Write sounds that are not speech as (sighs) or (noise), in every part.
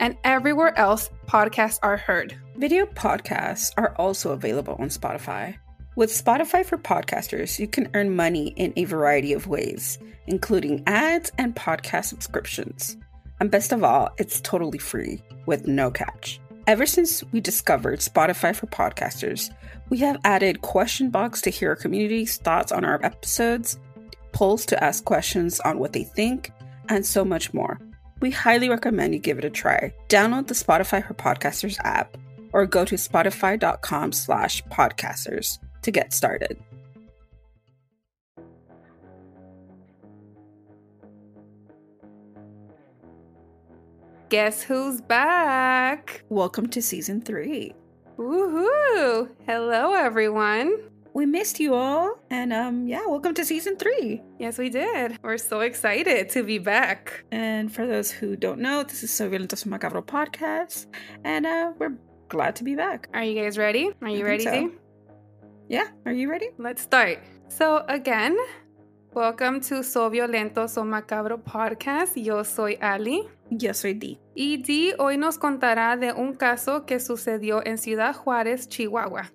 and everywhere else podcasts are heard. Video podcasts are also available on Spotify. With Spotify for Podcasters, you can earn money in a variety of ways, including ads and podcast subscriptions. And best of all, it's totally free with no catch. Ever since we discovered Spotify for Podcasters, we have added question box to hear our community's thoughts on our episodes, polls to ask questions on what they think, and so much more we highly recommend you give it a try. Download the Spotify for Podcasters app or go to spotify.com slash podcasters to get started. Guess who's back? Welcome to season three. Woohoo! Hello, everyone we missed you all. And um, yeah, welcome to season three. Yes, we did. We're so excited to be back. And for those who don't know, this is So Violento So Macabro podcast. And uh, we're glad to be back. Are you guys ready? Are you I ready, so. Yeah, are you ready? Let's start. So, again, welcome to So Violento So Macabro podcast. Yo soy Ali. Yo soy Di. Y Di hoy nos contará de un caso que sucedió en Ciudad Juárez, Chihuahua.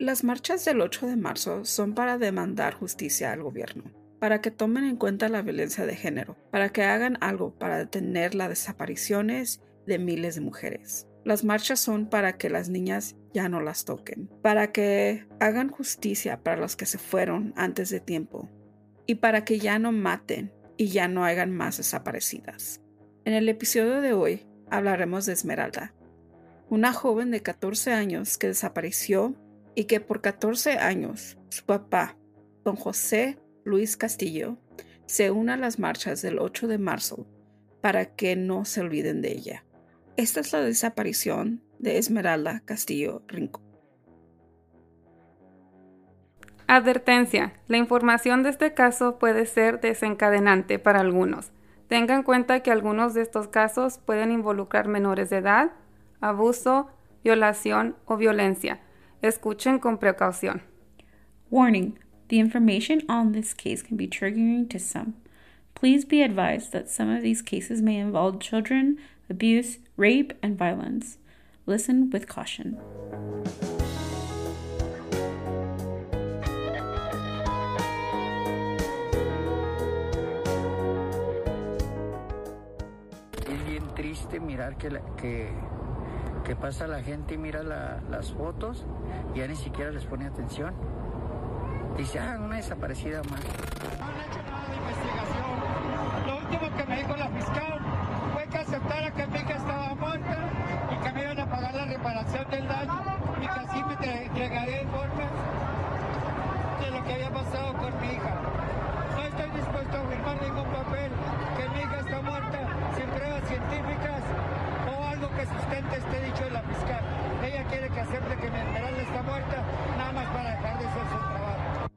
Las marchas del 8 de marzo son para demandar justicia al gobierno, para que tomen en cuenta la violencia de género, para que hagan algo para detener las desapariciones de miles de mujeres. Las marchas son para que las niñas ya no las toquen, para que hagan justicia para los que se fueron antes de tiempo y para que ya no maten y ya no hagan más desaparecidas. En el episodio de hoy hablaremos de Esmeralda, una joven de 14 años que desapareció y que por 14 años su papá, don José Luis Castillo, se une a las marchas del 8 de marzo para que no se olviden de ella. Esta es la desaparición de Esmeralda Castillo Rincón. Advertencia. La información de este caso puede ser desencadenante para algunos. Tenga en cuenta que algunos de estos casos pueden involucrar menores de edad, abuso, violación o violencia Escuchen con precaución. Warning the information on this case can be triggering to some. Please be advised that some of these cases may involve children, abuse, rape, and violence. Listen with caution. Es bien triste mirar que, la, que que pasa la gente y mira las fotos y ya ni siquiera les pone atención. Dice, ah, una desaparecida más. No han hecho nada de investigación. Lo último que me dijo la fiscal fue que aceptara que mi hija estaba muerta y que me iban a pagar la reparación del daño y que así me entregaría informes de lo que había pasado con mi hija. No estoy dispuesto a firmar ningún papel que mi hija está muerta sin pruebas científicas que sustente este dicho de la fiscal. Ella quiere que acepte que mi Esmeralda está muerta, nada más para dejar de hacer su trabajo.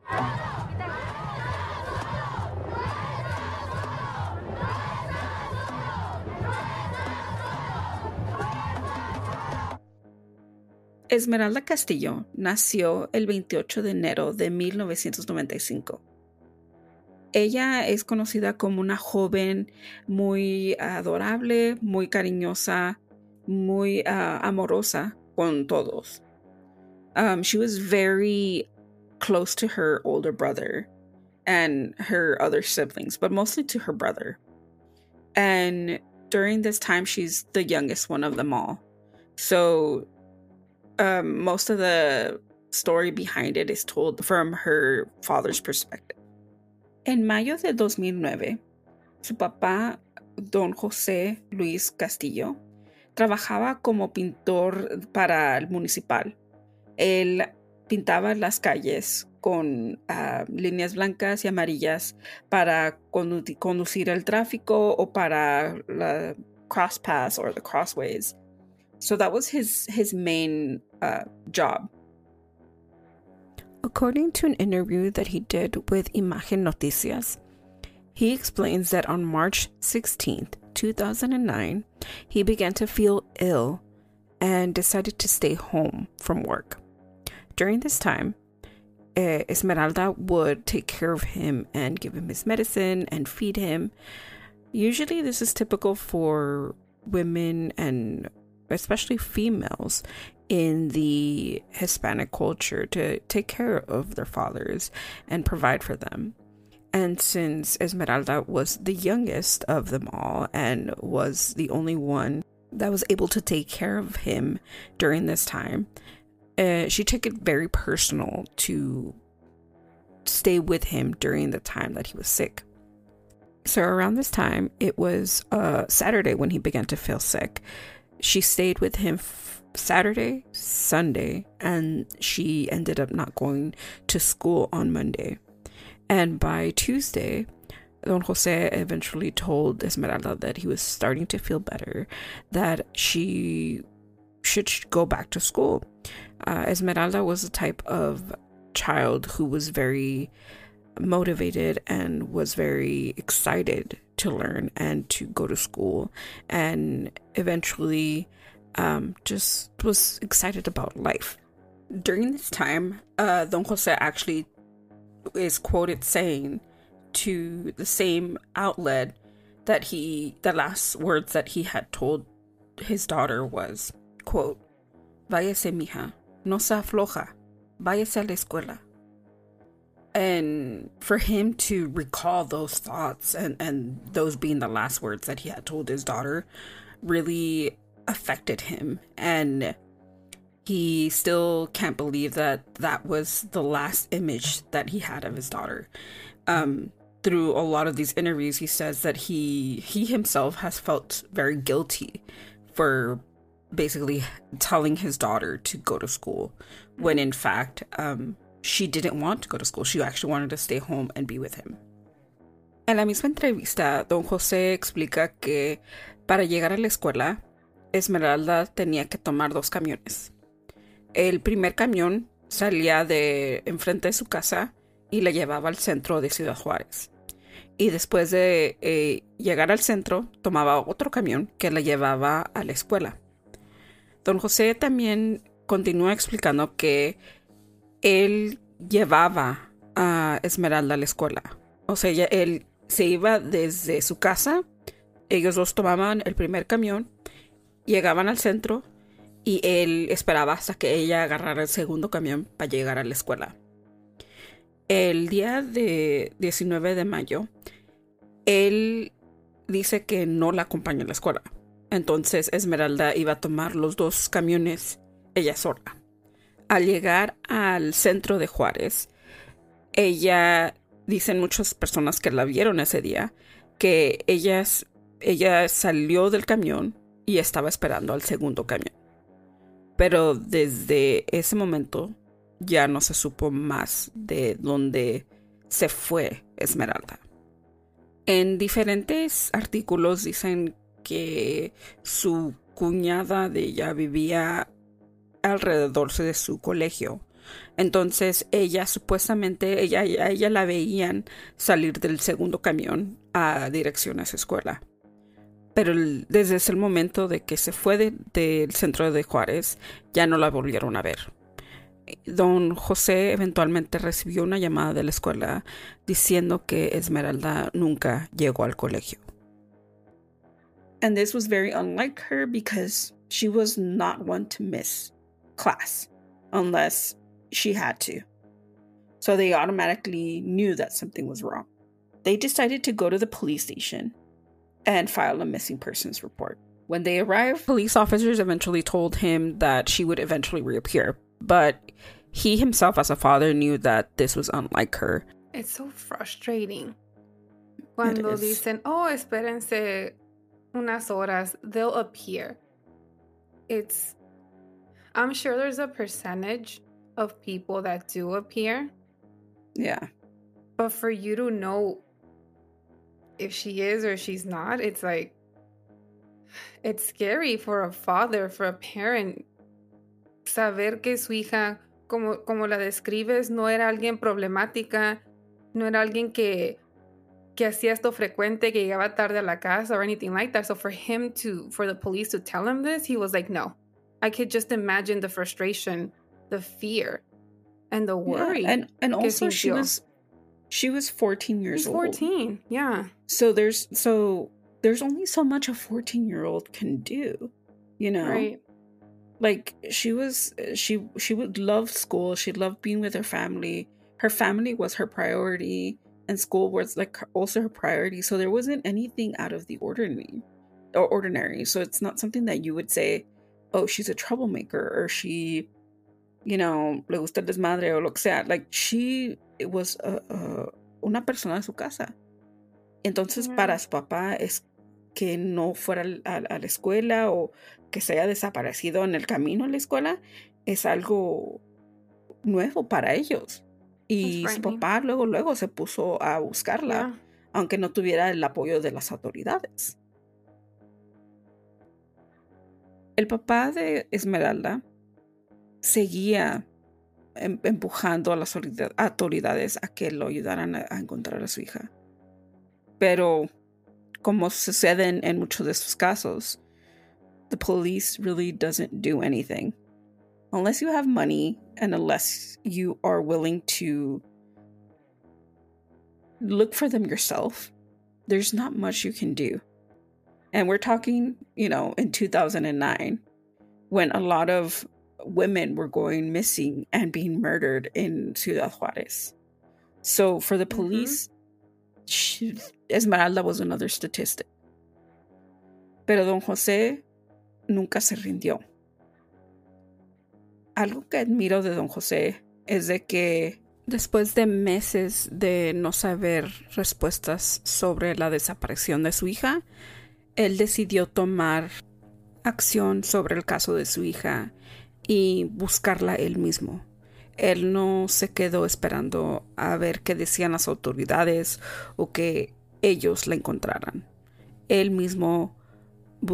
Esmeralda Castillo nació el 28 de enero de 1995. Ella es conocida como una joven muy adorable, muy cariñosa, muy uh, amorosa con todos. Um, she was very close to her older brother and her other siblings, but mostly to her brother. And during this time, she's the youngest one of them all. So um, most of the story behind it is told from her father's perspective. En mayo de 2009, su papá, don José Luis Castillo, trabajaba como pintor para el municipal. Él pintaba las calles con uh, líneas blancas y amarillas para condu conducir el tráfico o para la cross paths or the crossways. So that was his his main uh, job. According to an interview that he did with Imagen Noticias, he explains that on March 16th, 2009, he began to feel ill and decided to stay home from work. During this time, uh, Esmeralda would take care of him and give him his medicine and feed him. Usually, this is typical for women and especially females in the Hispanic culture to take care of their fathers and provide for them. And since Esmeralda was the youngest of them all and was the only one that was able to take care of him during this time, uh, she took it very personal to stay with him during the time that he was sick. So around this time, it was uh, Saturday when he began to feel sick. She stayed with him f- Saturday, Sunday, and she ended up not going to school on Monday. And by Tuesday, Don Jose eventually told Esmeralda that he was starting to feel better, that she should go back to school. Uh, Esmeralda was the type of child who was very motivated and was very excited to learn and to go to school and eventually um, just was excited about life. During this time, uh, Don Jose actually is quoted saying to the same outlet that he, the last words that he had told his daughter was, quote, Váyase, mija, no se afloja, váyase a la escuela. And for him to recall those thoughts and, and those being the last words that he had told his daughter really affected him. And he still can't believe that that was the last image that he had of his daughter. Um, through a lot of these interviews, he says that he he himself has felt very guilty for basically telling his daughter to go to school when in fact um, she didn't want to go to school. She actually wanted to stay home and be with him. En la misma entrevista, don José explica que para llegar a la escuela, Esmeralda tenía que tomar dos camiones. El primer camión salía de enfrente de su casa y la llevaba al centro de Ciudad Juárez. Y después de eh, llegar al centro, tomaba otro camión que la llevaba a la escuela. Don José también continúa explicando que él llevaba a Esmeralda a la escuela. O sea, él se iba desde su casa, ellos dos tomaban el primer camión, llegaban al centro y él esperaba hasta que ella agarrara el segundo camión para llegar a la escuela. El día de 19 de mayo, él dice que no la acompaña a la escuela. Entonces Esmeralda iba a tomar los dos camiones ella sola. Al llegar al centro de Juárez, ella, dicen muchas personas que la vieron ese día, que ella, ella salió del camión y estaba esperando al segundo camión. Pero desde ese momento ya no se supo más de dónde se fue Esmeralda. En diferentes artículos dicen que su cuñada de ella vivía alrededor de su colegio. Entonces ella supuestamente, ella, ella la veían salir del segundo camión a dirección a esa escuela. Pero desde ese momento de que se fue del centro de Juárez, ya no la volvieron a ver. Don José eventualmente recibió una llamada de la escuela diciendo que Esmeralda nunca llegó al colegio. And this was very unlike her because she was not one to miss class unless she had to. So they automatically knew that something was wrong. They decided to go to the police station and filed a missing persons report. When they arrived, police officers eventually told him that she would eventually reappear, but he himself, as a father, knew that this was unlike her. It's so frustrating. Cuando is. dicen, oh, espérense unas horas, they'll appear. It's, I'm sure there's a percentage of people that do appear, Yeah. but for you to know if she is or she's not, it's like, it's scary for a father, for a parent, saber que su hija, como, como la describes, no era alguien problemática, no era alguien que, que hacía esto frecuente, que llegaba tarde a la casa or anything like that. So for him to, for the police to tell him this, he was like, no. I could just imagine the frustration, the fear, and the Yeah, worry. And and also she was she was 14 years He's old. 14. Yeah. So there's so there's only so much a 14 year old can do. You know? Right. like she was she she would love school she loved being with her family her family was her priority and school was like also her priority so there wasn't anything out of the ordinary or ordinary so it's not something that you would say oh she's a troublemaker or she you know le gusta el desmadre o lo que sea like she was a, a, una persona de su casa entonces para su papá es que no fuera a, a la escuela o que se haya desaparecido en el camino a la escuela es algo nuevo para ellos. Y su papá luego, luego se puso a buscarla, Yeah. aunque no tuviera el apoyo de las autoridades. El papá de Esmeralda seguía empujando a las autoridades a que lo ayudaran a, encontrar a su hija. Pero, como sucede en, en muchos de estos casos, the police really doesn't do anything. Unless you have money and unless you are willing to look for them yourself, there's not much you can do. And we're talking, you know, in 2009 when a lot of women were going missing and being murdered in Ciudad Juarez. So for the police, she, Esmeralda was another statistic. Pero don José nunca se rindió. Algo que admiro de don José es de que después de meses de no saber respuestas sobre la desaparición de su hija, él decidió tomar acción sobre el caso de su hija y buscarla él mismo. Él no se quedó esperando a ver qué decían las autoridades o que ellos la encontraran. Él mismo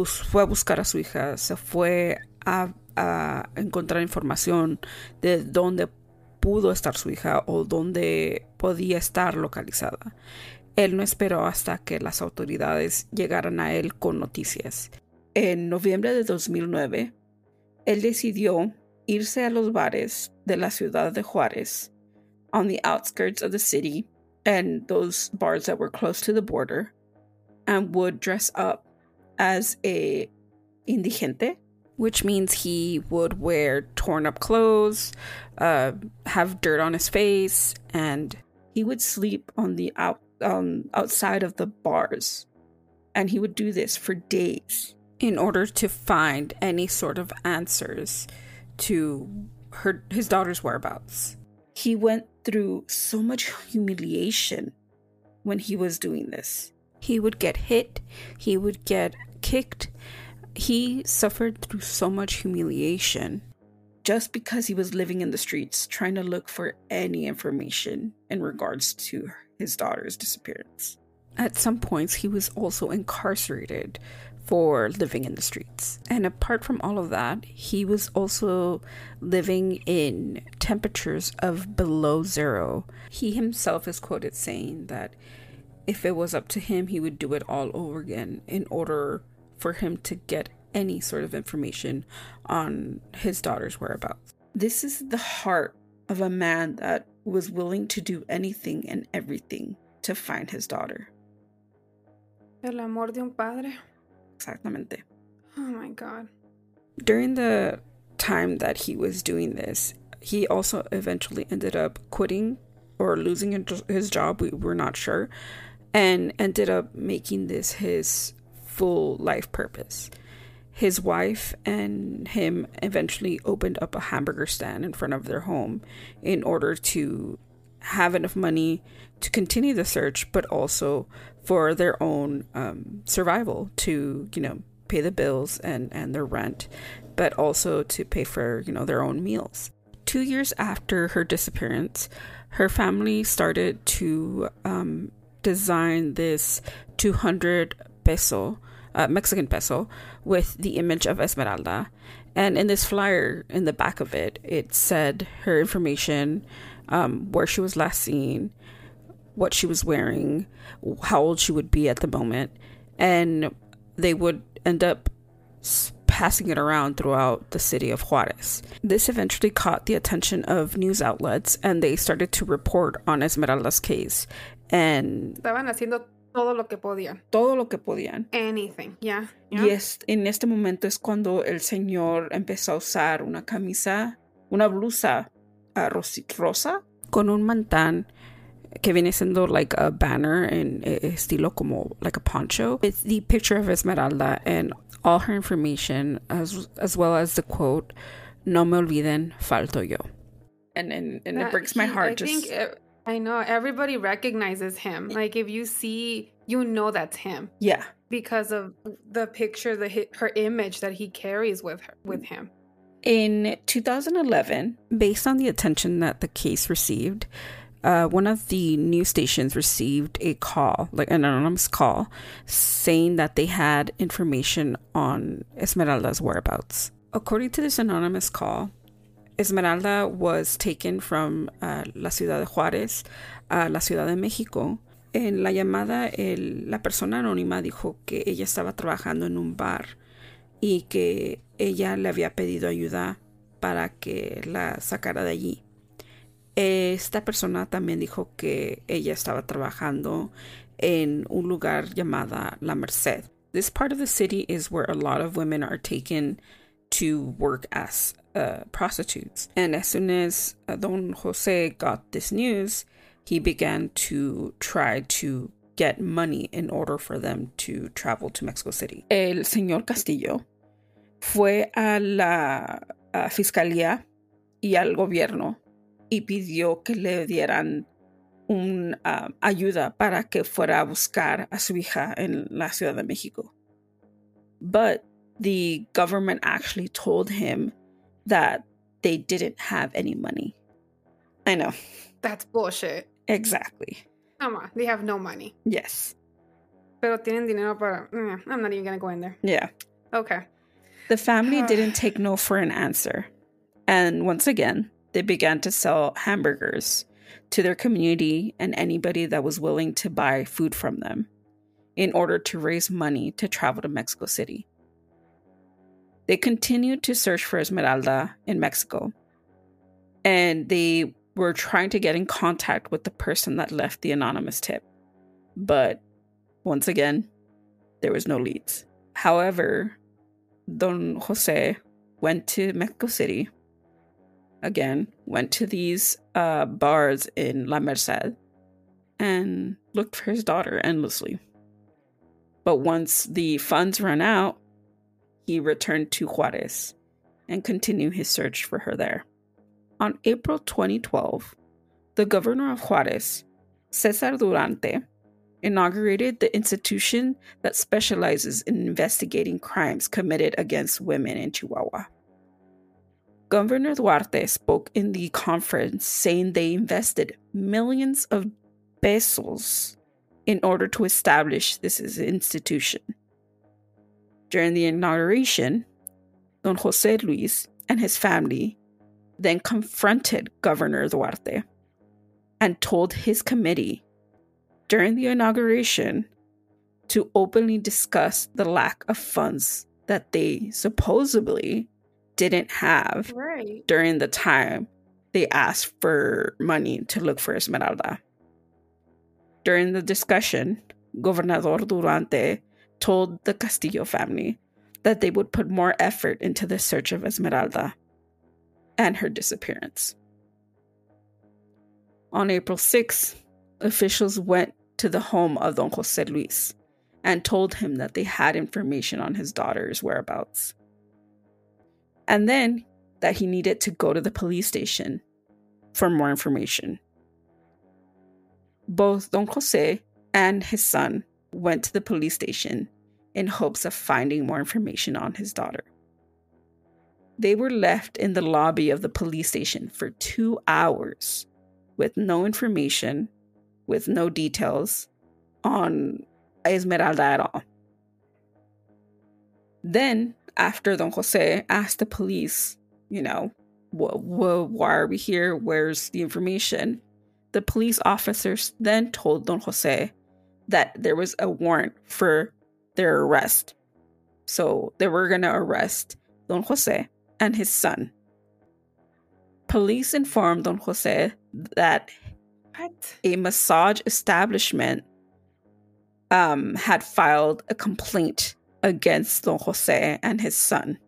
fue a buscar a su hija, se fue a, a encontrar información de dónde pudo estar su hija o dónde podía estar localizada. Él no esperó hasta que las autoridades llegaran a él con noticias. En noviembre de 2009, él decidió irse a los bares de la ciudad de Juárez, on the outskirts of the city, and those bars that were close to the border, and would dress up as a indigente, which means he would wear torn up clothes, uh, have dirt on his face, and he would sleep on the out um, outside of the bars, and he would do this for days in order to find any sort of answers to her his daughter's whereabouts. He went through so much humiliation when he was doing this. He would get hit, he would get kicked. He suffered through so much humiliation just because he was living in the streets trying to look for any information in regards to his daughter's disappearance. At some points, he was also incarcerated for living in the streets. And apart from all of that, he was also living in temperatures of below zero. He himself is quoted saying that if it was up to him, he would do it all over again in order for him to get any sort of information on his daughter's whereabouts. This is the heart of a man that was willing to do anything and everything to find his daughter. El amor de un padre. Exactamente. Oh my God. During the time that he was doing this, he also eventually ended up quitting or losing his- his job. We were not sure. And ended up making this his full life purpose. His wife and him eventually opened up a hamburger stand in front of their home in order to have enough money to continue the search, but also for their own um, survival to, you know, pay the bills and, and their rent, but also to pay for, you know, their own meals. Two years after her disappearance, her family started to um, design this 200 peso, uh, Mexican peso, with the image of Esmeralda. And in this flyer, in the back of it, it said her information, um, where she was last seen, what she was wearing, how old she would be at the moment, and they would end up passing it around throughout the city of Juarez. This eventually caught the attention of news outlets and they started to report on Esmeralda's case. And estaban haciendo todo lo que podían. Todo lo que podían. Anything, yeah. yeah. Y es, en este momento es cuando el señor empezó a usar una camisa, una blusa rosa con un mantán que viene siendo like a banner en eh, estilo como like a poncho. With the picture of Esmeralda and all her information as as well as the quote no me olviden falto yo. And and, and it uh, breaks my heart I just think eh, I know everybody recognizes him. Like if you see you know that's him. Yeah. Because of the picture the her image that he carries with her with him in 2011 based on the attention that the case received uh, one of the news stations received a call, like an anonymous call, saying that they had information on Esmeralda's whereabouts. According to this anonymous call, Esmeralda was taken from uh, la ciudad de Juárez a la ciudad de México. En la llamada, el, la persona anónima dijo que ella estaba trabajando en un bar y que ella le había pedido ayuda para que la sacara de allí. Esta persona también dijo que ella estaba trabajando en un lugar llamada La Merced. This part of the city is where a lot of women are taken to work as uh, prostitutes. And as soon as uh, Don Jose got this news, he began to try to get money in order for them to travel to Mexico City. El señor Castillo fue a la a fiscalía y al gobierno y pidió que le dieran una uh, ayuda para que fuera a buscar a su hija en la Ciudad de México. But the government actually told him that they didn't have any money. I know. That's bullshit. Exactly. Come on, they have no money. Yes. Pero tienen dinero para. Mm, I'm not even gonna go in there. Yeah. Okay. The family (sighs) didn't take no for an answer. And once again, they began to sell hamburgers to their community and anybody that was willing to buy food from them in order to raise money to travel to Mexico City. They continued to search for Esmeralda in Mexico, and they were trying to get in contact with the person that left the anonymous tip. But once again, there was no leads. However, Don Jose went to Mexico City again, went to these uh, bars in La Merced and looked for his daughter endlessly. But once the funds ran out, he returned to Juarez and continued his search for her there. On April 2012, the governor of Juarez, Cesar Duarte, inaugurated the institution that specializes in investigating crimes committed against women in Chihuahua. Governor Duarte spoke in the conference saying they invested millions of pesos in order to establish this as an institution. During the inauguration, Don Jose Luis and his family then confronted Governor Duarte and told his committee during the inauguration to openly discuss the lack of funds that they supposedly didn't have right. during the time they asked for money to look for Esmeralda. During the discussion, Gobernador Duarte told the Castillo family that they would put more effort into the search of Esmeralda and her disappearance. On April 6, officials went to the home of Don Jose Luis and told him that they had information on his daughter's whereabouts. And then that he needed to go to the police station for more information. Both Don Jose and his son went to the police station in hopes of finding more information on his daughter. They were left in the lobby of the police station for two hours with no information, with no details on Esmeralda at all. Then, after Don Jose asked the police, you know, why are we here? Where's the information? The police officers then told Don Jose that there was a warrant for their arrest. So they were going to arrest Don Jose and his son. Police informed Don Jose that what? a massage establishment um, had filed a complaint against Don Jose and his son,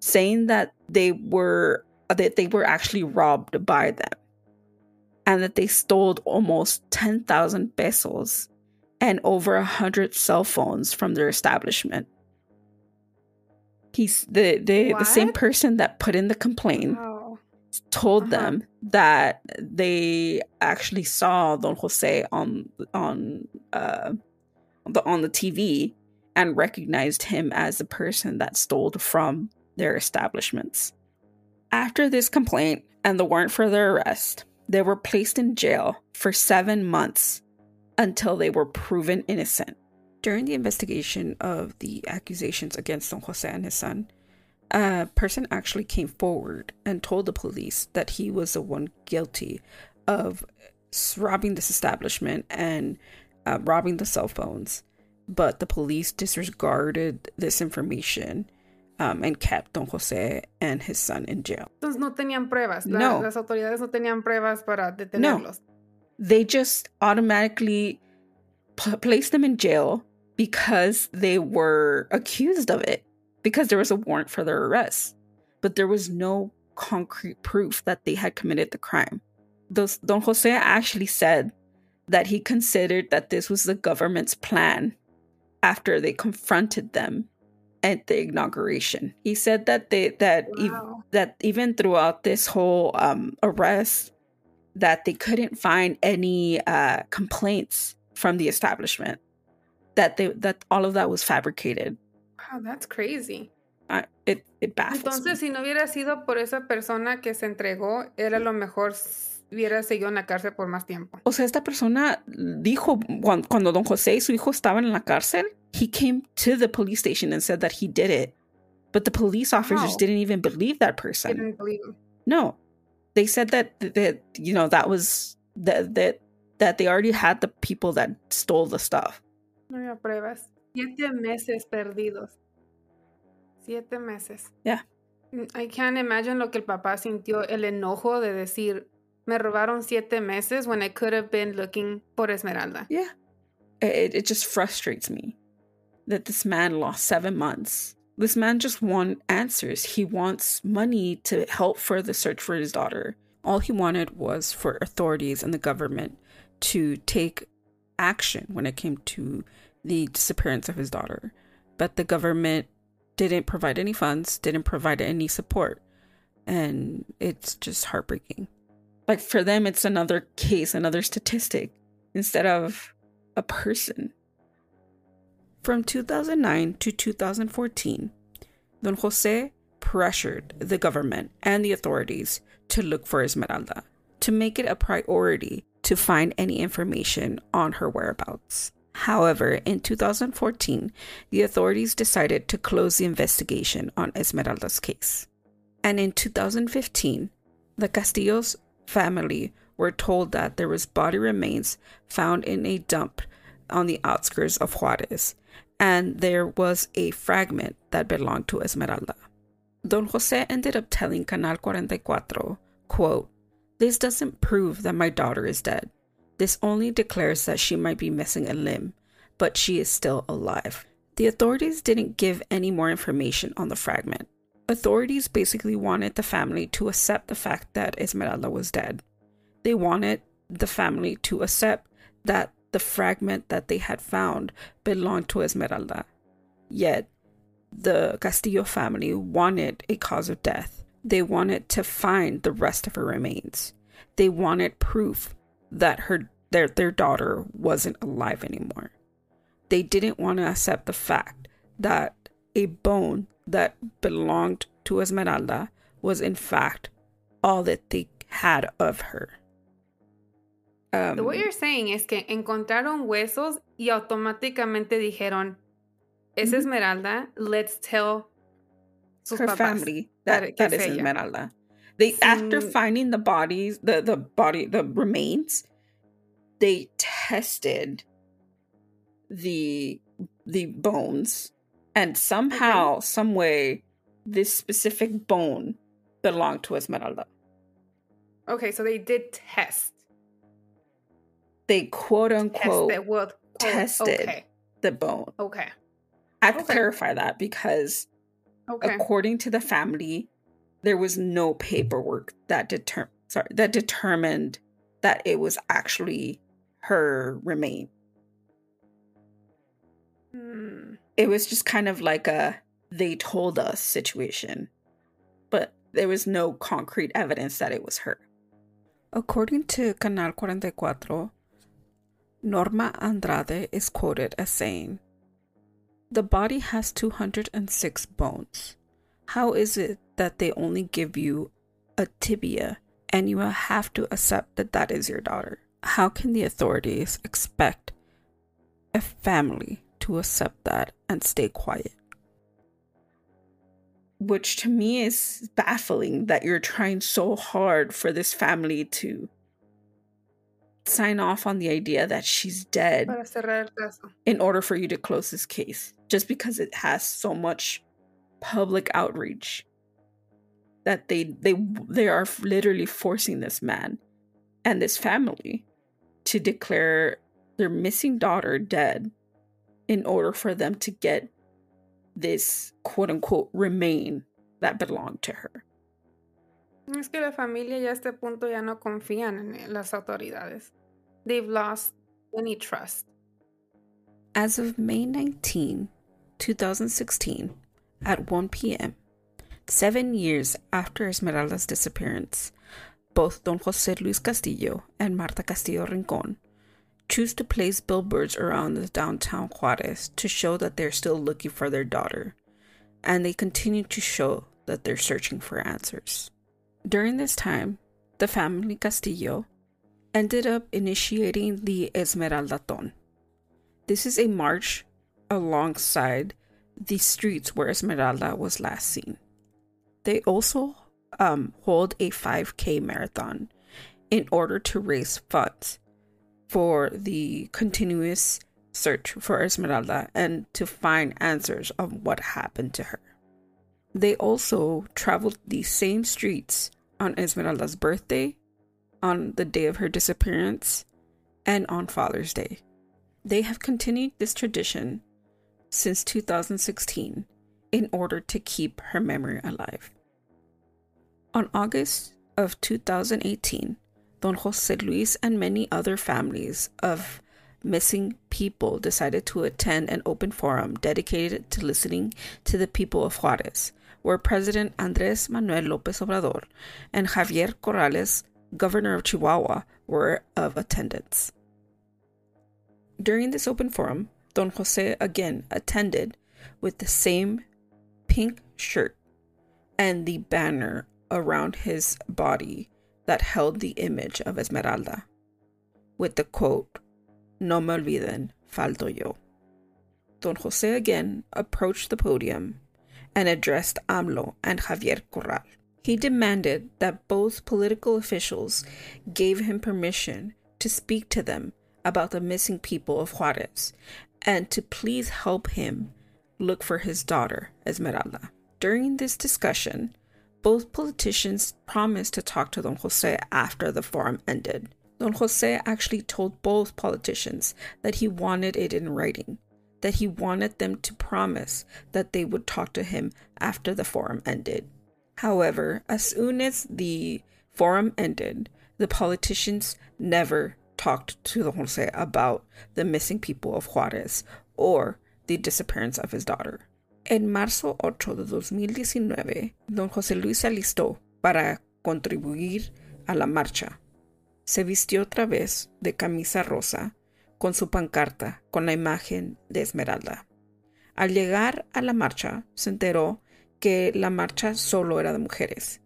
saying that they were that they were actually robbed by them, and that they stole almost ten thousand pesos and over a hundred cell phones from their establishment. He's the the, the same person that put in the complaint. Wow. Told uh-huh. them that they actually saw Don Jose on on uh, the, on the TV and recognized him as the person that stole from their establishments. After this complaint and the warrant for their arrest, they were placed in jail for seven months until they were proven innocent. During the investigation of the accusations against Don Jose and his son, a person actually came forward and told the police that he was the one guilty of robbing this establishment and uh, robbing the cell phones, but the police disregarded this information um, and kept Don Jose and his son in jail. Entonces no tenían pruebas. La, no. Las autoridades no tenían pruebas para detenerlos. No. They just automatically p- placed them in jail because they were accused of it, because there was a warrant for their arrest. But there was no concrete proof that they had committed the crime. Those, Don Jose actually said that he considered that this was the government's plan after they confronted them at the inauguration. He said that they that wow. ev- that even throughout this whole um, arrest, that they couldn't find any uh, complaints from the establishment. That they that all of that was fabricated. Wow, that's crazy. Uh, it it baffles Entonces, me. si no hubiera sido por esa persona que se entregó, era lo mejor hubiera seguido en la cárcel por más tiempo. O sea, esta persona dijo cuando don José y su hijo estaban en la cárcel, he came to the police station and said that he did it. But the police officers wow. didn't even believe that person. Didn't believe him. No. They said that that you know that was that that that they already had the people that stole the stuff. No había pruebas. Siete meses perdidos. Siete meses. Yeah. Mm, I can't imagine lo que el papá sintió, el enojo de decir, me robaron siete meses when I could have been looking por Esmeralda. Yeah. It, it just frustrates me that this man lost seven months. This man just wants answers. He wants money to help further the search for his daughter. All he wanted was for authorities and the government to take action when it came to the disappearance of his daughter. But the government didn't provide any funds, didn't provide any support. And it's just heartbreaking. Like for them, it's another case, another statistic instead of a person. From 2009 to 2014, Don Jose pressured the government and the authorities to look for Esmeralda, to make it a priority to find any information on her whereabouts. However, in 2014, the authorities decided to close the investigation on Esmeralda's case. And in 2015, the Castillos family were told that there was body remains found in a dump on the outskirts of Juarez, and there was a fragment that belonged to Esmeralda. Don Jose ended up telling Canal 44, quote, This doesn't prove that my daughter is dead. This only declares that she might be missing a limb, but she is still alive. The authorities didn't give any more information on the fragment. Authorities basically wanted the family to accept the fact that Esmeralda was dead. They wanted the family to accept that the fragment that they had found belonged to Esmeralda. Yet, the Castillo family wanted a cause of death. They wanted to find the rest of her remains. They wanted proof that her their, their daughter wasn't alive anymore. They didn't want to accept the fact that a bone that belonged to Esmeralda was in fact all that they had of her. Um, what you're saying es que encontraron huesos y automáticamente dijeron, es Esmeralda, let's tell sus her family that, that, that is Esmeralda. They after mm. finding the bodies, the the body, the remains, they tested the the bones, and somehow, okay. some way, this specific bone belonged to Esmeralda. Okay, so they did test. They quote unquote tested, well, quote, tested okay. the bone. Okay. I have okay. to clarify that because okay. according to the family, there was no paperwork that deter- sorry, that determined that it was actually her remain. Hmm. It was just kind of like a they told us situation. But there was no concrete evidence that it was her. According to Canal 44, Norma Andrade is quoted as saying, The body has 206 bones. How is it that they only give you a tibia and you have to accept that that is your daughter? How can the authorities expect a family to accept that and stay quiet? which to me is baffling that you're trying so hard for this family to sign off on the idea that she's dead in order for you to close this case just because it has so much public outreach that they they they are literally forcing this man and this family to declare their missing daughter dead in order for them to get this quote unquote remain that belonged to her. Es que la familia ya a este punto ya no confían en las autoridades. They've lost any trust. As of May 19, 2016, at 1 p.m., seven years after Esmeralda's disappearance, both Don Jose Luis Castillo and Marta Castillo Rincon choose to place billboards around the downtown Juarez to show that they're still looking for their daughter, and they continue to show that they're searching for answers. During this time, the family Castillo ended up initiating the Esmeraldaton. This is a march alongside the streets where Esmeralda was last seen. They also um, hold a 5K marathon in order to raise funds for the continuous search for Esmeralda and to find answers of what happened to her. They also traveled the same streets on Esmeralda's birthday, on the day of her disappearance, and on Father's Day. They have continued this tradition since 2016 in order to keep her memory alive. On August of 2018, Don Jose Luis and many other families of missing people decided to attend an open forum dedicated to listening to the people of Juarez, where President Andres Manuel Lopez Obrador and Javier Corrales, governor of Chihuahua, were of attendance. During this open forum, Don Jose again attended with the same pink shirt and the banner around his body that held the image of Esmeralda, with the quote, No me olviden, falto yo. Don Jose again approached the podium and addressed AMLO and Javier Corral. He demanded that both political officials gave him permission to speak to them about the missing people of Juarez and to please help him look for his daughter, Esmeralda. During this discussion, both politicians promised to talk to Don Jose after the forum ended. Don Jose actually told both politicians that he wanted it in writing, that he wanted them to promise that they would talk to him after the forum ended. However, as soon as the forum ended, the politicians never talked to Don Jose about the missing people of Juarez or the disappearance of his daughter. En marzo 8 de 2019, Don José Luis se alistó para contribuir a la marcha. Se vistió otra vez de camisa rosa con su pancarta con la imagen de Esmeralda. Al llegar a la marcha, se enteró que la marcha solo era de mujeres.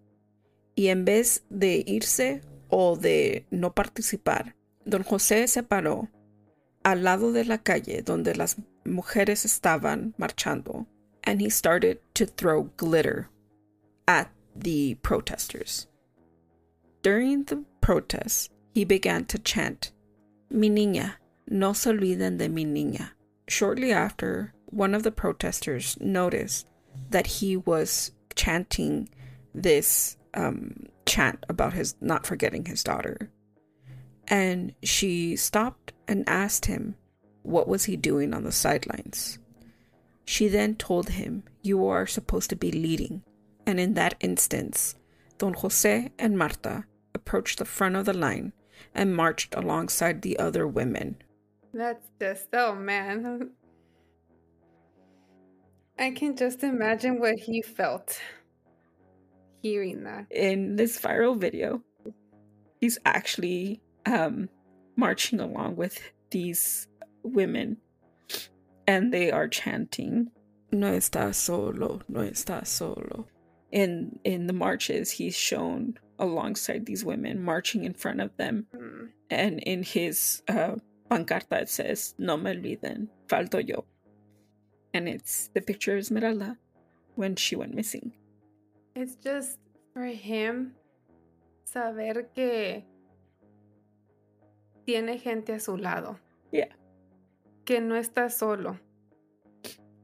Y en vez de irse o de no participar, don José se paró al lado de la calle donde las mujeres estaban marchando and he started to throw glitter at the protesters. During the protest, he began to chant, Mi niña, no se olviden de mi niña. Shortly after, one of the protesters noticed that he was chanting this um, chant about his not forgetting his daughter. And she stopped and asked him what was he doing on the sidelines. She then told him, You are supposed to be leading. And in that instance, Don Jose and Marta approached the front of the line and marched alongside the other women. That's just, oh man. (laughs) I can just imagine what he felt hearing that. In this viral video, he's actually um, marching along with these women. And they are chanting no está solo no está solo. In in the marches he's shown alongside these women marching in front of them. Mm. and in his uh pancarta it says no me olviden falto yo. And it's the picture of esmeralda when she went missing. It's just for him saber que tiene gente a su lado. Yeah. Que no está solo.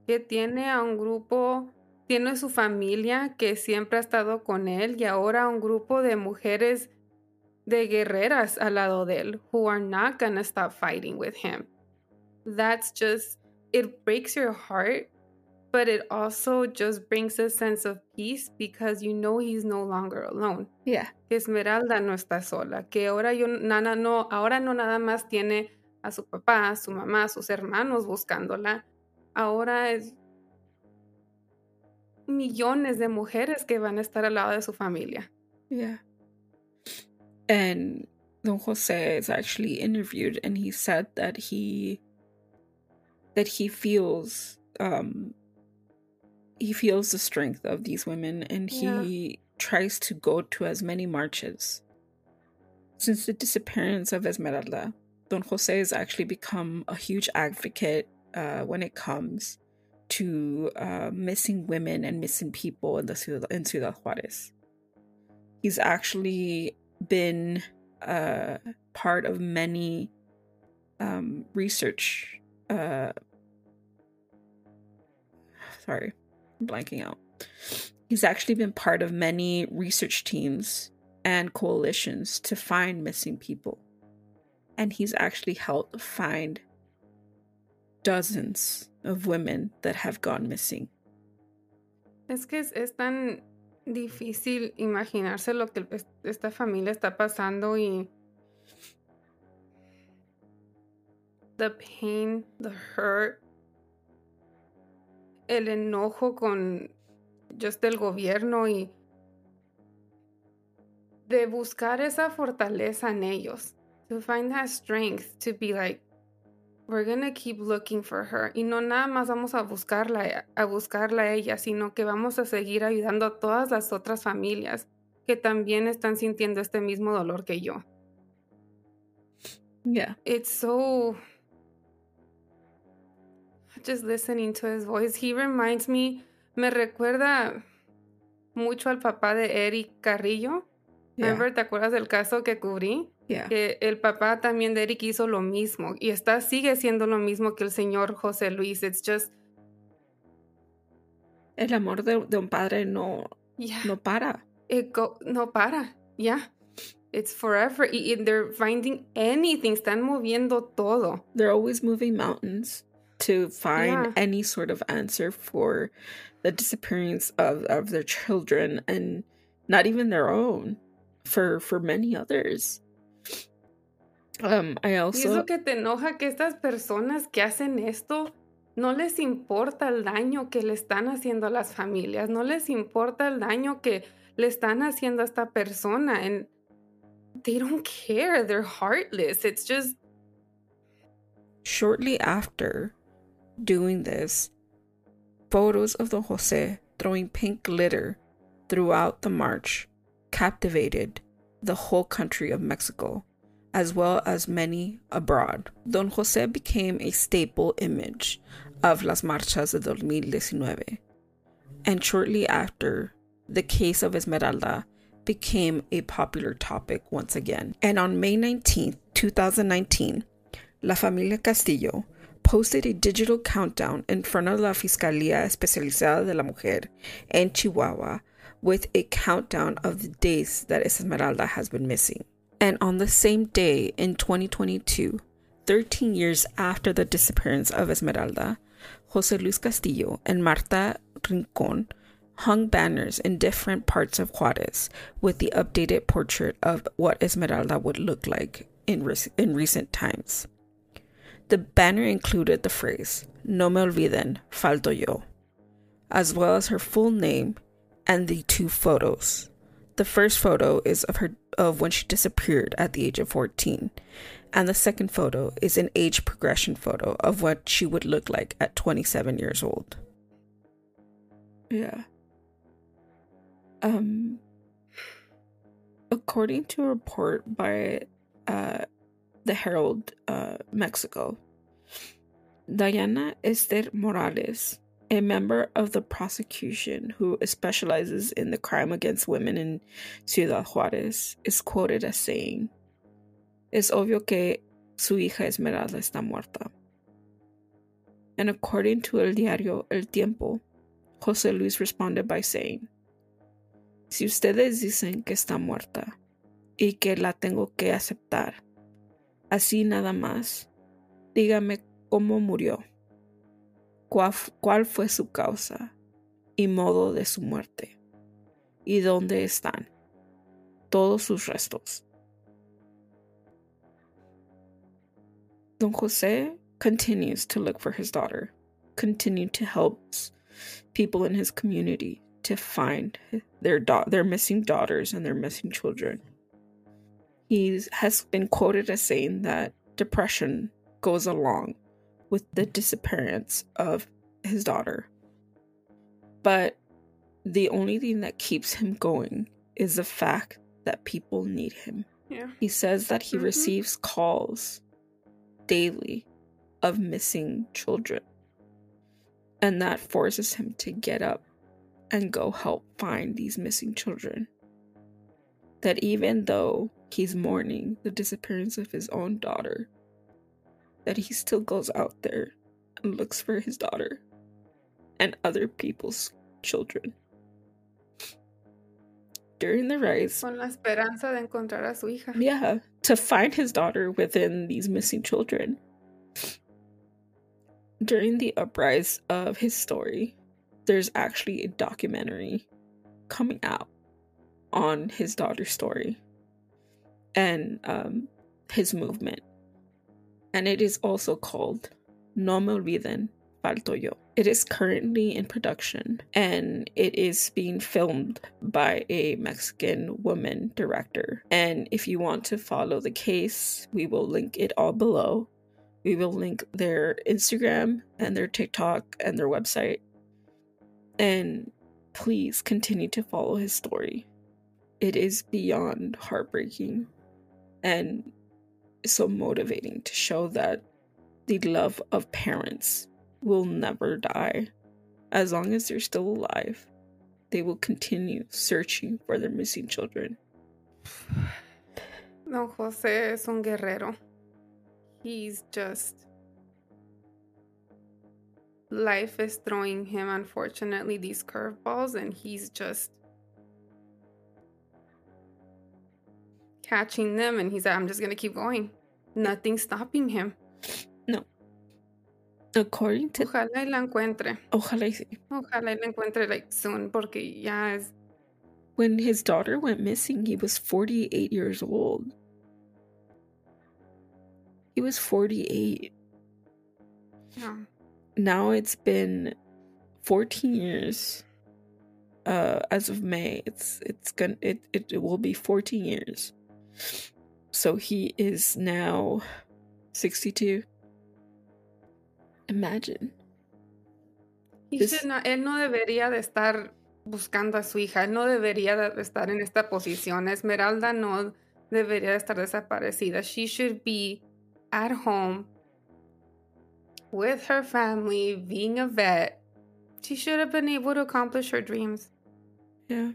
Que tiene a un grupo, tiene su familia que siempre ha estado con él y ahora un grupo de mujeres de guerreras al lado de él who are not gonna stop fighting with him. That's just, it breaks your heart but it also just brings a sense of peace because you know he's no longer alone. yeah Que Esmeralda no está sola, que ahora yo nana no, ahora no nada más tiene a su papá, a su mamá, a sus hermanos buscándola. Ahora es millones de mujeres que van a estar al lado de su familia. Yeah. And Don Jose is actually interviewed and he said that he that he feels um he feels the strength of these women and he tries to go to as many marches. Since the disappearance of Esmeralda, Don Jose has actually become a huge advocate uh, when it comes to uh, missing women and missing people in the ciudad, in Ciudad Juarez. He's actually been uh, part of many um, research. Uh, sorry, blanking out. He's actually been part of many research teams and coalitions to find missing people. And he's actually helped find dozens of women that have gone missing. Es que es, es tan difícil imaginarse lo que esta familia está pasando y the pain, the hurt, el enojo con just el gobierno y de buscar esa fortaleza en ellos. To find that strength to be like, we're gonna keep looking for her. Y no nada más vamos a buscarla, a buscarla a ella, sino que vamos a seguir ayudando a todas las otras familias que también están sintiendo este mismo dolor que yo. Yeah. It's so just listening to his voice. He reminds me, me recuerda mucho al papá de Eric Carrillo. Yeah. Remember, ¿te acuerdas del caso que cubrí? Yeah. Que el papá también de Eric hizo lo mismo y está sigue siendo lo mismo que el señor José Luis. It's just El amor de, de un padre no, yeah, no para. it go, no para. Yeah. It's forever. Y, y they're finding anything, están moviendo todo. They're always moving mountains to find Yeah. any sort of answer for the disappearance of, of their children and not even their own for for many others. Um, I Y also lo que te enoja que estas personas que hacen esto no les importa el daño que le están haciendo a las familias, no les importa el daño que le están haciendo a esta persona and they don't care, they're heartless. It's just shortly after doing this, photos of Don Jose throwing pink glitter throughout the march captivated the whole country of Mexico, as well as many abroad. Don Jose became a staple image of las marchas de 2019. And shortly after, the case of Esmeralda became a popular topic once again. And on May 19, 2019, La Familia Castillo posted a digital countdown in front of la Fiscalía Especializada de la Mujer in Chihuahua with a countdown of the days that Esmeralda has been missing. And on the same day in 2022, 13 years after the disappearance of Esmeralda, Jose Luis Castillo and Marta Rincon hung banners in different parts of Juarez with the updated portrait of what Esmeralda would look like in, rec- in recent times. The banner included the phrase, No me olviden, falto yo, as well as her full name and the two photos. The first photo is of her of when she disappeared at the age of 14, and the second photo is an age progression photo of what she would look like at 27 years old. Yeah. Um according to a report by uh the Herald uh Mexico, Diana Esther Morales, a member of the prosecution who specializes in the crime against women in Ciudad Juárez, is quoted as saying, Es obvio que su hija Esmeralda está muerta. And according to El Diario El Tiempo, José Luis responded by saying, Si ustedes dicen que está muerta y que la tengo que aceptar, así nada más, dígame cómo murió, cuál, fue su causa y modo de su muerte, y dónde están todos sus restos. Don Jose continues to look for his daughter, continued to help people in his community to find their missing daughters and their missing children. He has been quoted as saying that depression goes along with the disappearance of his daughter. But the only thing that keeps him going is the fact that people need him. yeah. He says that he Mhm. receives calls daily of missing children. And that forces him to get up and go help find these missing children. That even though he's mourning the disappearance of his own daughter, that he still goes out there and looks for his daughter and other people's children. During the rise, Con la esperanza de encontrar a su hija. yeah, to find his daughter within these missing children. During the uprise of his story, there's actually a documentary coming out on his daughter's story and um, his movement. And it is also called No Me Olviden, Falto Yo. It is currently in production and it is being filmed by a Mexican woman director. And if you want to follow the case, we will link it all below. We will link their Instagram and their TikTok and their website. And please continue to follow his story. It is beyond heartbreaking and so motivating to show that the love of parents will never die. As long as they're still alive, they will continue searching for their missing children. Don Jose es un guerrero. He's just. Life is throwing him, unfortunately, these curveballs, and he's just catching them. And he's like, I'm just going to keep going. Nothing's stopping him. No. According to Ojalá y la encuentre. Ojalá y sí. Ojalá y la encuentre like soon, porque ya es. when his daughter went missing, he was 48 years old. He was 48. Yeah. Now it's been 14 years. Uh, as of May, it's it's gonna it, it, it will be 14 years. So he is now 62. Imagine. He This- should not- él no debería de estar buscando a su hija, él no debería de estar en esta posición. Esmeralda no debería de estar desaparecida. She should be at home with her family, being a vet. She should have been able to accomplish her dreams. Yeah.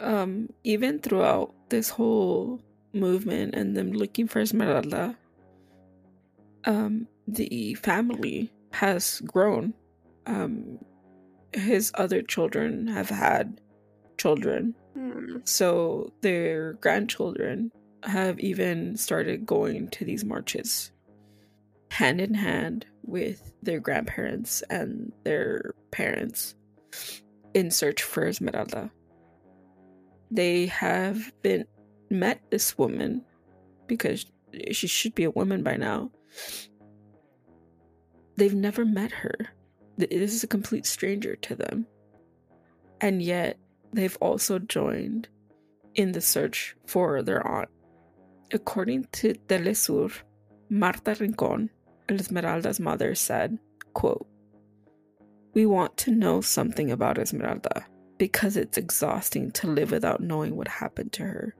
Um, even throughout this whole movement and them looking for Esmeralda, um, the family has grown. Um, his other children have had children, Hmm. so their grandchildren have even started going to these marches hand in hand with their grandparents and their parents in search for Esmeralda. They have been met this woman because she should be a woman by now. They've never met her. This is a complete stranger to them. And yet, they've also joined in the search for their aunt. According to Telesur, Marta Rincon, Esmeralda's mother, said, quote, We want to know something about Esmeralda because it's exhausting to live without knowing what happened to her.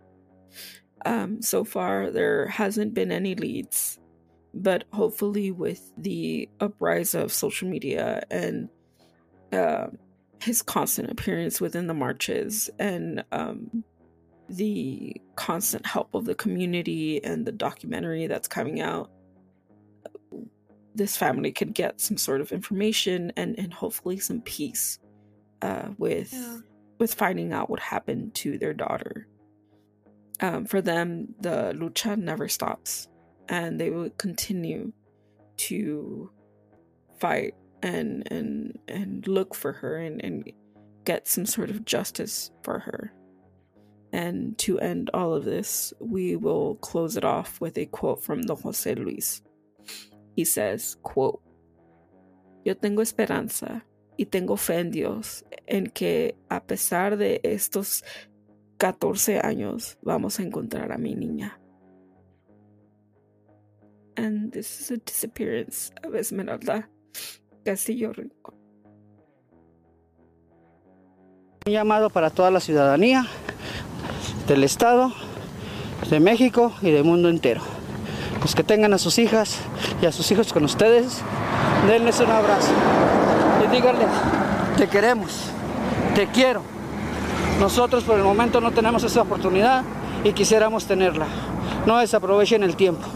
Um, so far, there hasn't been any leads, but hopefully, with the uprise of social media and uh, his constant appearance within the marches and um, the constant help of the community and the documentary that's coming out, this family could get some sort of information and, and hopefully some peace uh, with Yeah. with finding out what happened to their daughter. Um, for them, the lucha never stops, and they will continue to fight and and and look for her and, and get some sort of justice for her. And to end all of this, we will close it off with a quote from Don Jose Luis. He says, quote, Yo tengo esperanza y tengo fe en Dios en que a pesar de estos 14 años vamos a encontrar a mi niña. And this is a disappearance of Esmeralda Castillo Rincón. Un llamado para toda la ciudadanía del Estado, de México y del mundo entero. Los que tengan a sus hijas y a sus hijos con ustedes, denles un abrazo y díganle, te queremos, te quiero. Nosotros por el momento no tenemos esa oportunidad y quisiéramos tenerla. No desaprovechen el tiempo.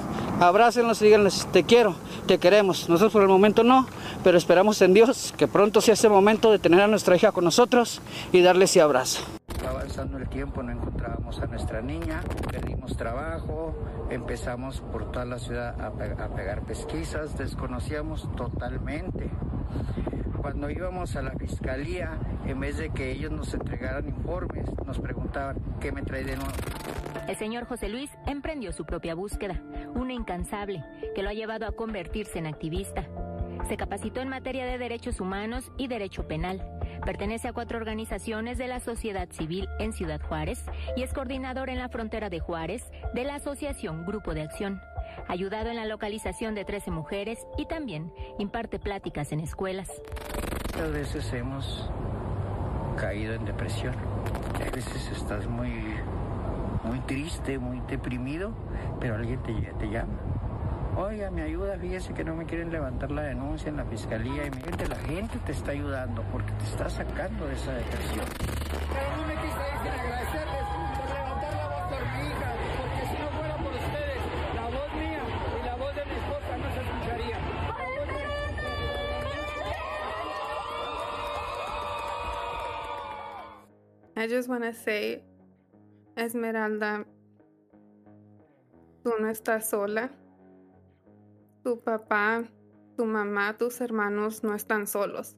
Abrácenlos y díganles, te quiero, te queremos. Nosotros por el momento no, pero esperamos en Dios que pronto sea ese momento de tener a nuestra hija con nosotros y darle ese abrazo. Avanzando el tiempo, no encontrábamos a nuestra niña, perdimos trabajo, empezamos por toda la ciudad a, pe- a pegar pesquisas, desconocíamos totalmente. Cuando íbamos a la fiscalía, en vez de que ellos nos entregaran informes, nos preguntaban, ¿qué me trae de nuevo? El señor José Luis emprendió su propia búsqueda, una incansable, que lo ha llevado a convertirse en activista. Se capacitó en materia de derechos humanos y derecho penal. Pertenece a cuatro organizaciones de la sociedad civil en Ciudad Juárez y es coordinador en la frontera de Juárez de la asociación Grupo de Acción. Ayudado en la localización de 13 mujeres y también imparte pláticas en escuelas. Muchas veces hemos caído en depresión. A veces estás muy, muy triste, muy deprimido, pero alguien te, te llama. Oiga, me ayuda, fíjese que no me quieren levantar la denuncia en la fiscalía. Y mi gente, la gente te está ayudando porque te está sacando de esa depresión. Pero no me I just want to say, Esmeralda, tú no estás sola. Tu papá, tu mamá, tus hermanos no están solos.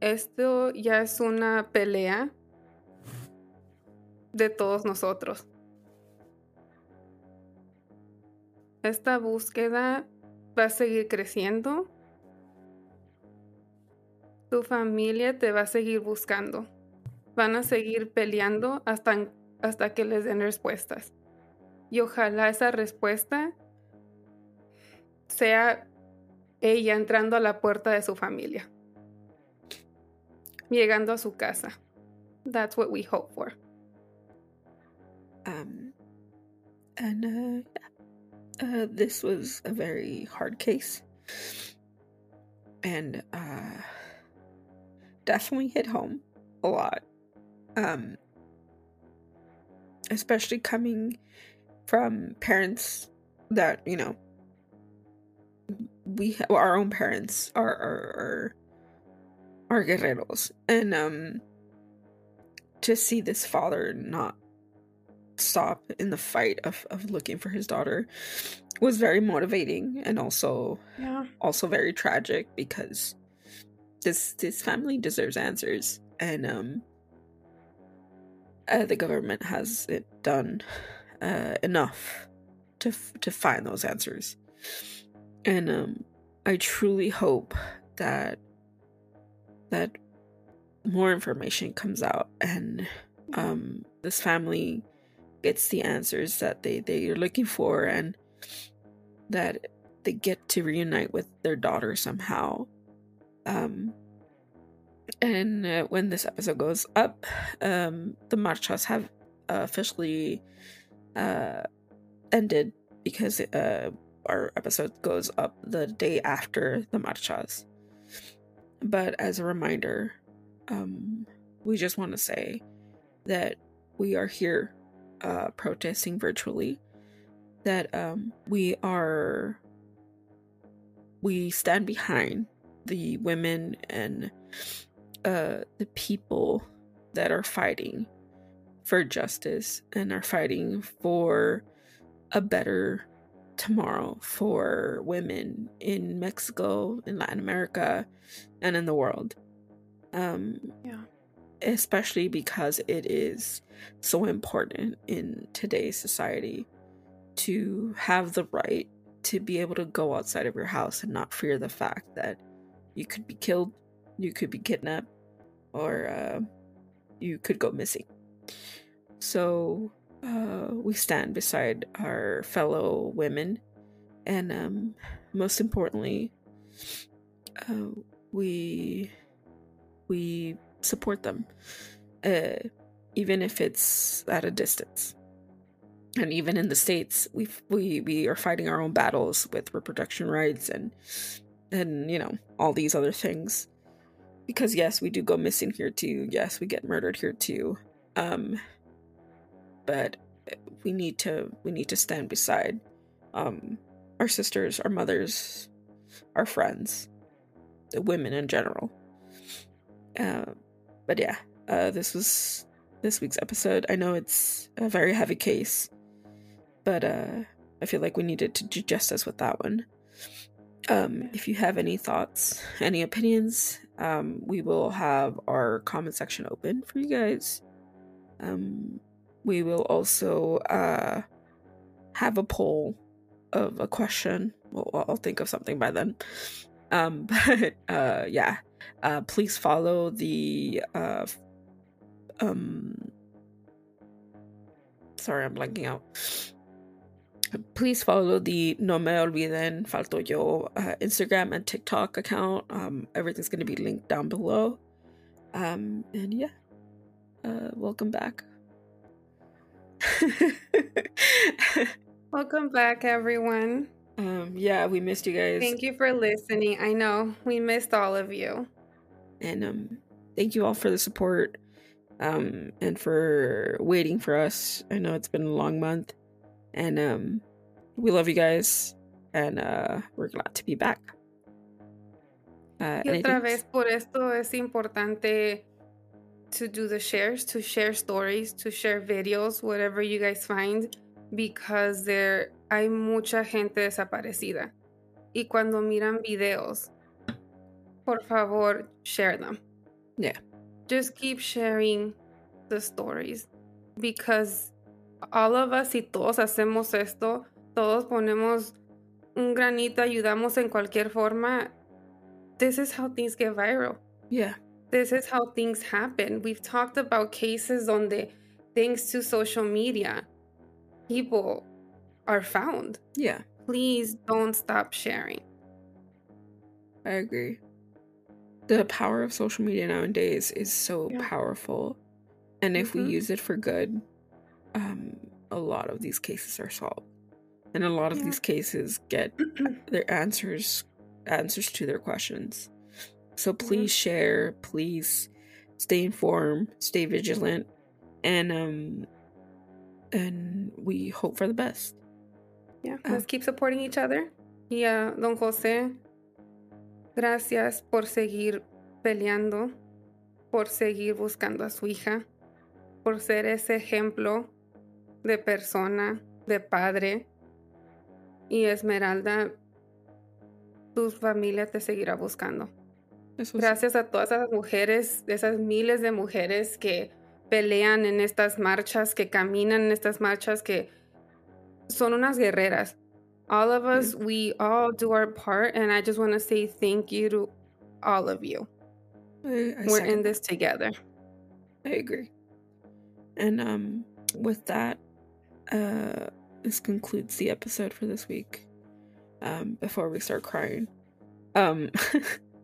Esto ya es una pelea de todos nosotros. esta búsqueda va a seguir creciendo. Tu familia te va a seguir buscando. Van a seguir peleando hasta, hasta que les den respuestas. Y ojalá esa respuesta sea ella entrando a la puerta de su familia. Llegando a su casa. That's what we hope for. Um, and uh, uh, this was a very hard case, and uh, definitely hit home a lot. Um, especially coming from parents that you know we have our own parents are are are, are guerreros and um to see this father not stop in the fight of, of looking for his daughter was very motivating and also Yeah. also very tragic because this this family deserves answers and um uh, the government hasn't done uh, enough to f- to find those answers. And um i truly hope that that more information comes out and um this family gets the answers that they they are looking for and that they get to reunite with their daughter somehow. Um and uh, when this episode goes up um the marchas have officially uh ended because uh our episode goes up the day after the marchas but as a reminder um we just want to say that we are here uh protesting virtually that um we are we stand behind the women and uh the people that are fighting for justice and are fighting for a better tomorrow for women in Mexico, in Latin America, and in the world. Um Yeah. especially because it is so important in today's society to have the right to be able to go outside of your house and not fear the fact that you could be killed, you could be kidnapped, or uh, you could go missing. So uh, we stand beside our fellow women, and um, most importantly, uh, we we support them, uh, even if it's at a distance. And even in the states, we we we are fighting our own battles with reproduction rights and and you know all these other things. Because yes, we do go missing here too. Yes, we get murdered here too. Um, but we need to we need to stand beside um our sisters, our mothers, our friends, the women in general. Uh, but yeah, uh, this was this week's episode. I know it's a very heavy case, but uh, I feel like we needed to do justice with that one. Um, if you have any thoughts, any opinions, um, we will have our comment section open for you guys. Um, we will also uh, have a poll of a question. Well, I'll think of something by then. Um, (laughs) but uh, yeah, uh, please follow the uh, um. Sorry, I'm blanking out. Please follow the No Me Olviden Falto Yo uh, Instagram and TikTok account. Um, everything's going to be linked down below. Um, and yeah, uh, welcome back. (laughs) Welcome back, everyone. um, yeah, we missed you guys. Thank you for listening. I know we missed all of you. and um thank you all for the support um and for waiting for us i know it's been a long month and um we love you guys and uh we're glad to be back uh Y otra vez, por esto es importante to do the shares, to share stories, to share videos, whatever you guys find, because there hay mucha gente desaparecida. Y cuando miran videos, por favor, share them. Yeah. Just keep sharing the stories because all of us, si todos hacemos esto, todos ponemos un granito, ayudamos en cualquier forma, this is how things get viral. Yeah. This is how things happen. We've talked about cases donde, thanks to social media, people are found. Yeah. Please don't stop sharing. I agree. The power of social media nowadays is so Yeah. powerful. And if Mhm. we use it for good, um, a lot of these cases are solved. And a lot of Yeah. these cases get (clears throat) their answers answers to their questions. So please share, please stay informed, stay vigilant, and um and we hope for the best. Yeah, Ah. let's keep supporting each other. Yeah, don José, gracias por seguir peleando, por seguir buscando a su hija, por ser ese ejemplo de persona, de padre. Y Esmeralda, tu familia te seguirá buscando. Eso Gracias a todas esas mujeres, esas miles de mujeres que pelean en estas marchas, que caminan en estas marchas, que son unas guerreras. All of us, we all do our part, and I just want to say thank you to all of you. I- I We're in this together. I agree. And um with that, uh this concludes the episode for this week. Um before we start crying. Um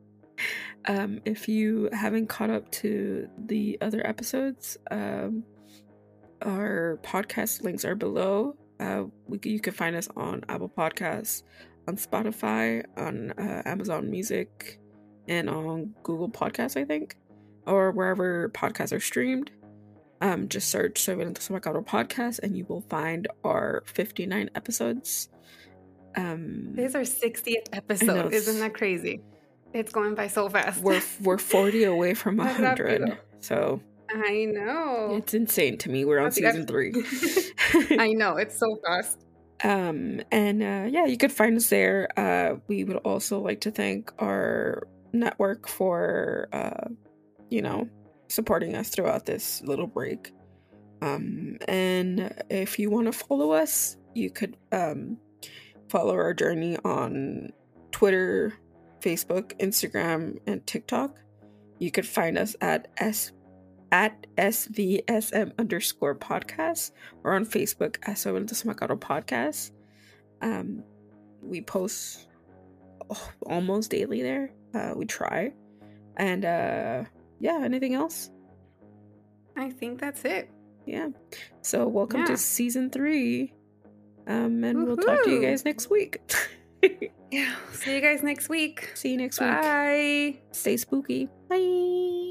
(laughs) um if you haven't caught up to the other episodes, um our podcast links are below. Uh we, you can find us on Apple Podcasts, on Spotify, on uh, Amazon Music, and on Google Podcasts, I think or wherever podcasts are streamed. Um, just search So Violento So Macabro podcast and you will find our 59 episodes. Um, is our 60th know, episode. Isn't that crazy? It's going by so fast. we're (laughs) we're 40 away from Más 100, so I know. it's insane to me. We're on season three. (laughs) I know. It's so fast. um, and uh, yeah, you could find us there. Uh, we would also like to thank our network for uh, you know supporting us throughout this little break. Um, and if you want to follow us, you could um, follow our journey on Twitter, Facebook, Instagram, and TikTok. You could find us at s at svsm underscore podcast or on Facebook as So Violento So Macabro podcast. Um, we post almost daily there. Uh, we try, and uh, yeah. Anything else? I think that's it. Yeah. So welcome Yeah. to season three. Um, and we'll talk to you guys next week. Yeah. See you guys next week. (laughs) See you next week. Bye. Stay spooky. Bye.